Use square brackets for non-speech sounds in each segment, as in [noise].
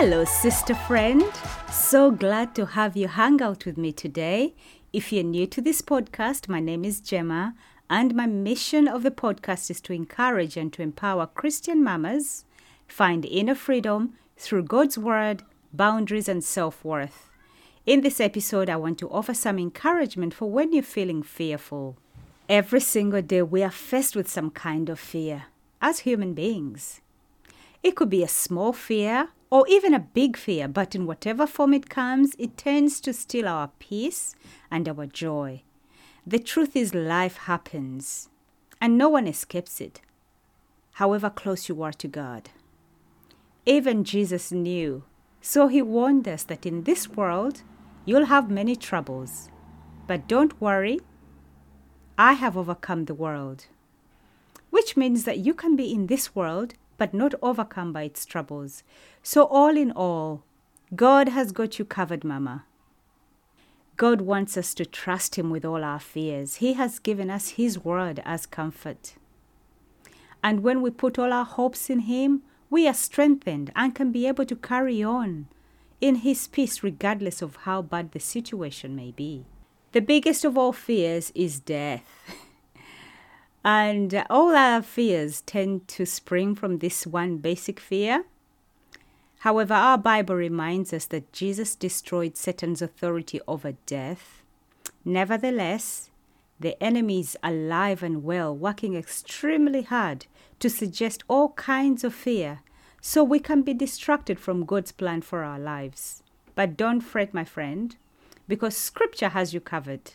Hello, sister friend. So glad to have you hang out with me today. If you're new to this podcast, my name is Gemma, and my mission of the podcast is to encourage and to empower Christian mamas find inner freedom through God's Word, boundaries, and self worth. In this episode, I want to offer some encouragement for when you're feeling fearful. Every single day, we are faced with some kind of fear as human beings. It could be a small fear or even a big fear, but in whatever form it comes, it tends to steal our peace and our joy. The truth is, life happens, and no one escapes it, however close you are to God. Even Jesus knew, so he warned us that in this world you'll have many troubles, but don't worry, I have overcome the world. Which means that you can be in this world but not overcome by its troubles. So, all in all, God has got you covered, Mama. God wants us to trust Him with all our fears. He has given us His word as comfort. And when we put all our hopes in Him, we are strengthened and can be able to carry on in His peace, regardless of how bad the situation may be. The biggest of all fears is death. [laughs] And all our fears tend to spring from this one basic fear. However, our Bible reminds us that Jesus destroyed Satan's authority over death. Nevertheless, the enemy is alive and well, working extremely hard to suggest all kinds of fear so we can be distracted from God's plan for our lives. But don't fret, my friend, because Scripture has you covered.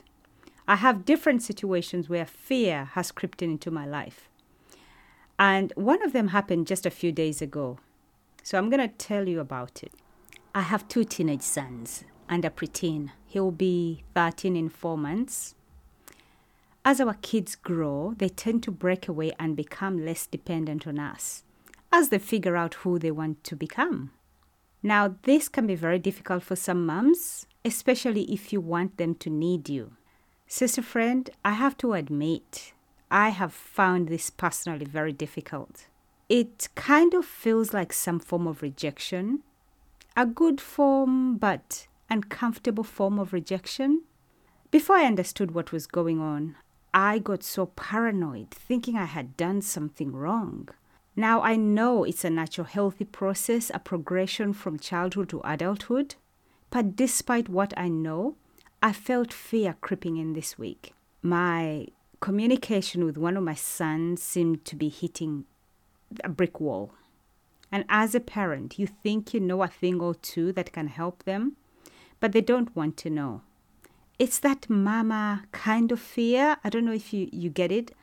I have different situations where fear has crept into my life. And one of them happened just a few days ago. So I'm going to tell you about it. I have two teenage sons and a preteen. He'll be 13 in four months. As our kids grow, they tend to break away and become less dependent on us as they figure out who they want to become. Now, this can be very difficult for some moms, especially if you want them to need you. Sister friend, I have to admit, I have found this personally very difficult. It kind of feels like some form of rejection, a good form but uncomfortable form of rejection. Before I understood what was going on, I got so paranoid, thinking I had done something wrong. Now I know it's a natural, healthy process, a progression from childhood to adulthood. But despite what I know, I felt fear creeping in this week. My communication with one of my sons seemed to be hitting a brick wall. And as a parent, you think you know a thing or two that can help them, but they don't want to know. It's that mama kind of fear. I don't know if you, you get it,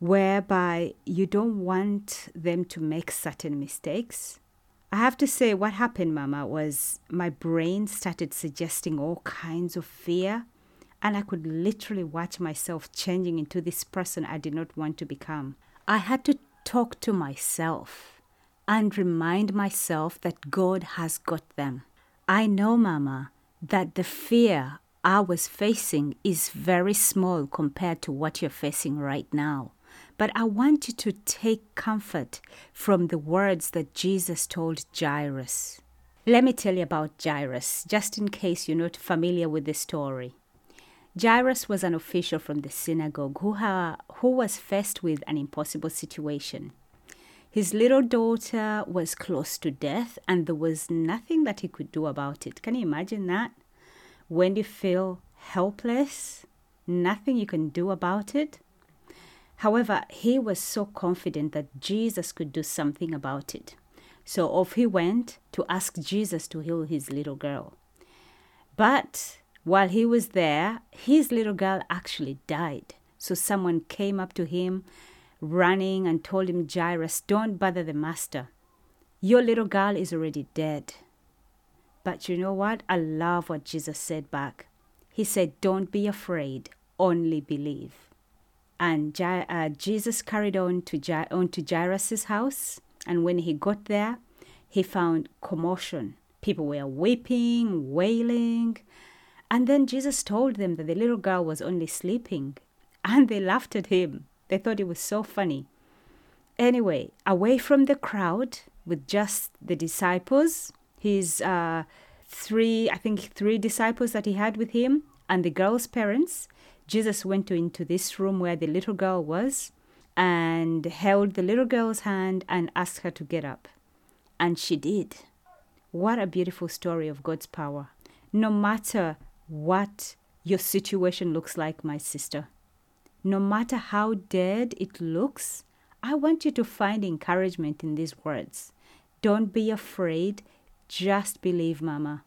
whereby you don't want them to make certain mistakes. I have to say, what happened, Mama, was my brain started suggesting all kinds of fear, and I could literally watch myself changing into this person I did not want to become. I had to talk to myself and remind myself that God has got them. I know, Mama, that the fear I was facing is very small compared to what you're facing right now. But I want you to take comfort from the words that Jesus told Jairus. Let me tell you about Jairus, just in case you're not familiar with the story. Jairus was an official from the synagogue who, ha- who was faced with an impossible situation. His little daughter was close to death, and there was nothing that he could do about it. Can you imagine that? When you feel helpless, nothing you can do about it. However, he was so confident that Jesus could do something about it. So off he went to ask Jesus to heal his little girl. But while he was there, his little girl actually died. So someone came up to him running and told him, Jairus, don't bother the master. Your little girl is already dead. But you know what? I love what Jesus said back. He said, Don't be afraid, only believe. And uh, Jesus carried on to, ja- on to Jairus' house. And when he got there, he found commotion. People were weeping, wailing. And then Jesus told them that the little girl was only sleeping. [laughs] And they laughed at him. They thought it was so funny. Anyway, away from the crowd, with just the disciples, his uh, three, I think, three disciples that he had with him, and the girl's parents. Jesus went to, into this room where the little girl was and held the little girl's hand and asked her to get up. And she did. What a beautiful story of God's power. No matter what your situation looks like, my sister, no matter how dead it looks, I want you to find encouragement in these words. Don't be afraid, just believe, Mama.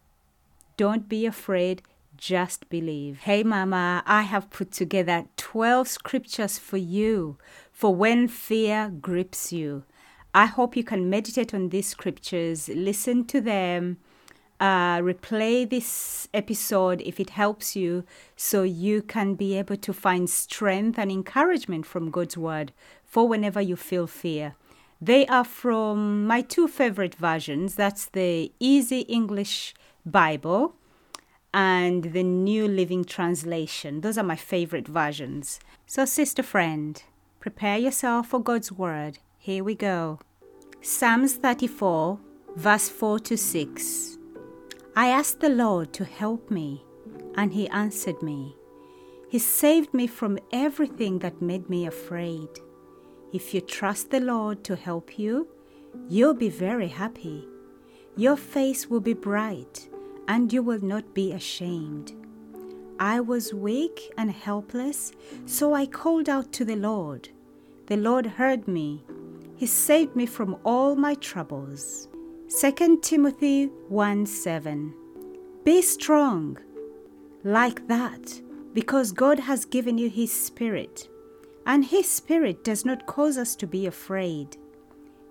Don't be afraid, just believe. Hey, Mama, I have put together 12 scriptures for you for when fear grips you. I hope you can meditate on these scriptures, listen to them, uh, replay this episode if it helps you, so you can be able to find strength and encouragement from God's word for whenever you feel fear. They are from my two favorite versions that's the Easy English Bible and the New Living Translation. Those are my favorite versions. So, sister friend, prepare yourself for God's word. Here we go. Psalms 34, verse 4 to 6. I asked the Lord to help me, and He answered me. He saved me from everything that made me afraid. If you trust the Lord to help you, you'll be very happy. Your face will be bright and you will not be ashamed. I was weak and helpless, so I called out to the Lord. The Lord heard me. He saved me from all my troubles. 2 Timothy 1 7. Be strong like that, because God has given you His Spirit, and His Spirit does not cause us to be afraid.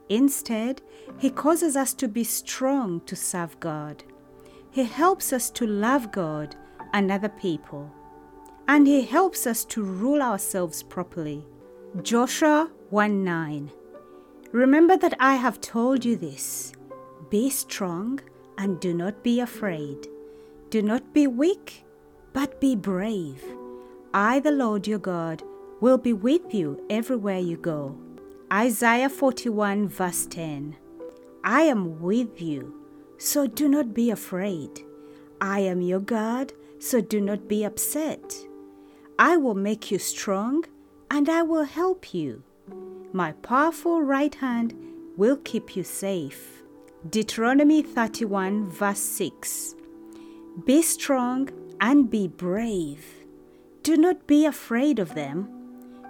Instead, He causes us to be strong to serve God. He helps us to love God and other people. And He helps us to rule ourselves properly. Joshua 1 9. Remember that I have told you this. Be strong and do not be afraid. Do not be weak, but be brave. I, the Lord your God, will be with you everywhere you go. Isaiah 41, verse 10. I am with you so do not be afraid. I am your God, so do not be upset. I will make you strong and I will help you. My powerful right hand will keep you safe. Deuteronomy 31, verse 6. Be strong and be brave. Do not be afraid of them,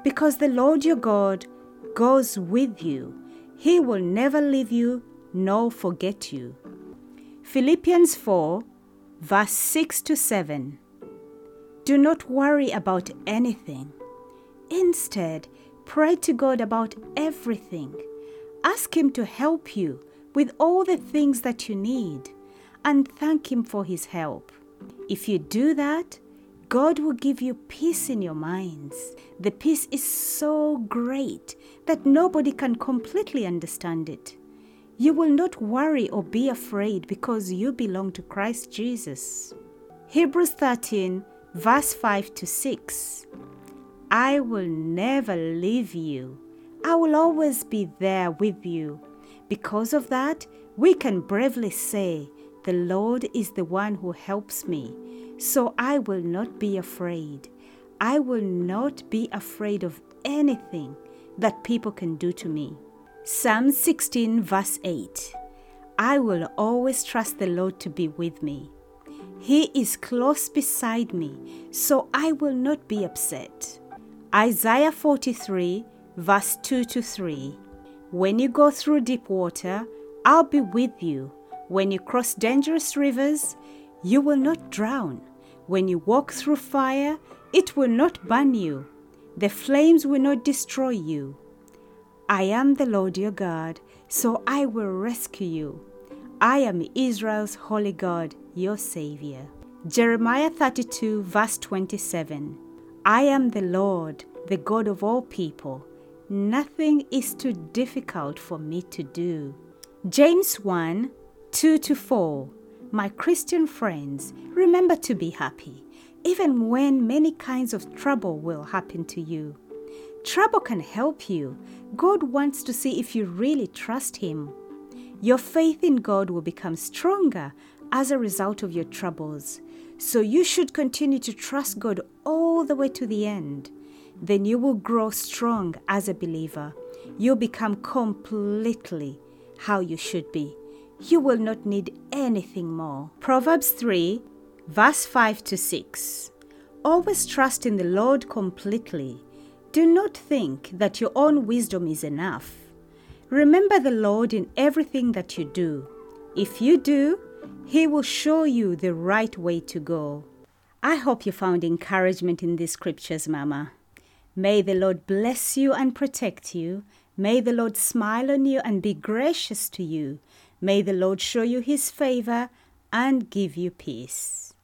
because the Lord your God goes with you. He will never leave you nor forget you. Philippians 4, verse 6 to 7. Do not worry about anything. Instead, pray to God about everything. Ask Him to help you with all the things that you need and thank Him for His help. If you do that, God will give you peace in your minds. The peace is so great that nobody can completely understand it. You will not worry or be afraid because you belong to Christ Jesus. Hebrews 13, verse 5 to 6. I will never leave you. I will always be there with you. Because of that, we can bravely say, The Lord is the one who helps me, so I will not be afraid. I will not be afraid of anything that people can do to me. Psalm 16, verse 8 I will always trust the Lord to be with me. He is close beside me, so I will not be upset. Isaiah 43, verse 2 to 3 When you go through deep water, I'll be with you. When you cross dangerous rivers, you will not drown. When you walk through fire, it will not burn you. The flames will not destroy you. I am the Lord your God, so I will rescue you. I am Israel's holy God, your Savior. Jeremiah 32, verse 27. I am the Lord, the God of all people. Nothing is too difficult for me to do. James 1, 2 to 4. My Christian friends, remember to be happy, even when many kinds of trouble will happen to you. Trouble can help you. God wants to see if you really trust Him. Your faith in God will become stronger as a result of your troubles. So you should continue to trust God all the way to the end. Then you will grow strong as a believer. You'll become completely how you should be. You will not need anything more. Proverbs 3, verse 5 to 6. Always trust in the Lord completely. Do not think that your own wisdom is enough. Remember the Lord in everything that you do. If you do, He will show you the right way to go. I hope you found encouragement in these scriptures, Mama. May the Lord bless you and protect you. May the Lord smile on you and be gracious to you. May the Lord show you his favor and give you peace.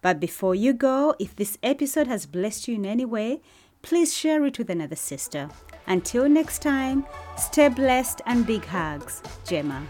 But before you go, if this episode has blessed you in any way, please share it with another sister. Until next time, stay blessed and big hugs. Gemma.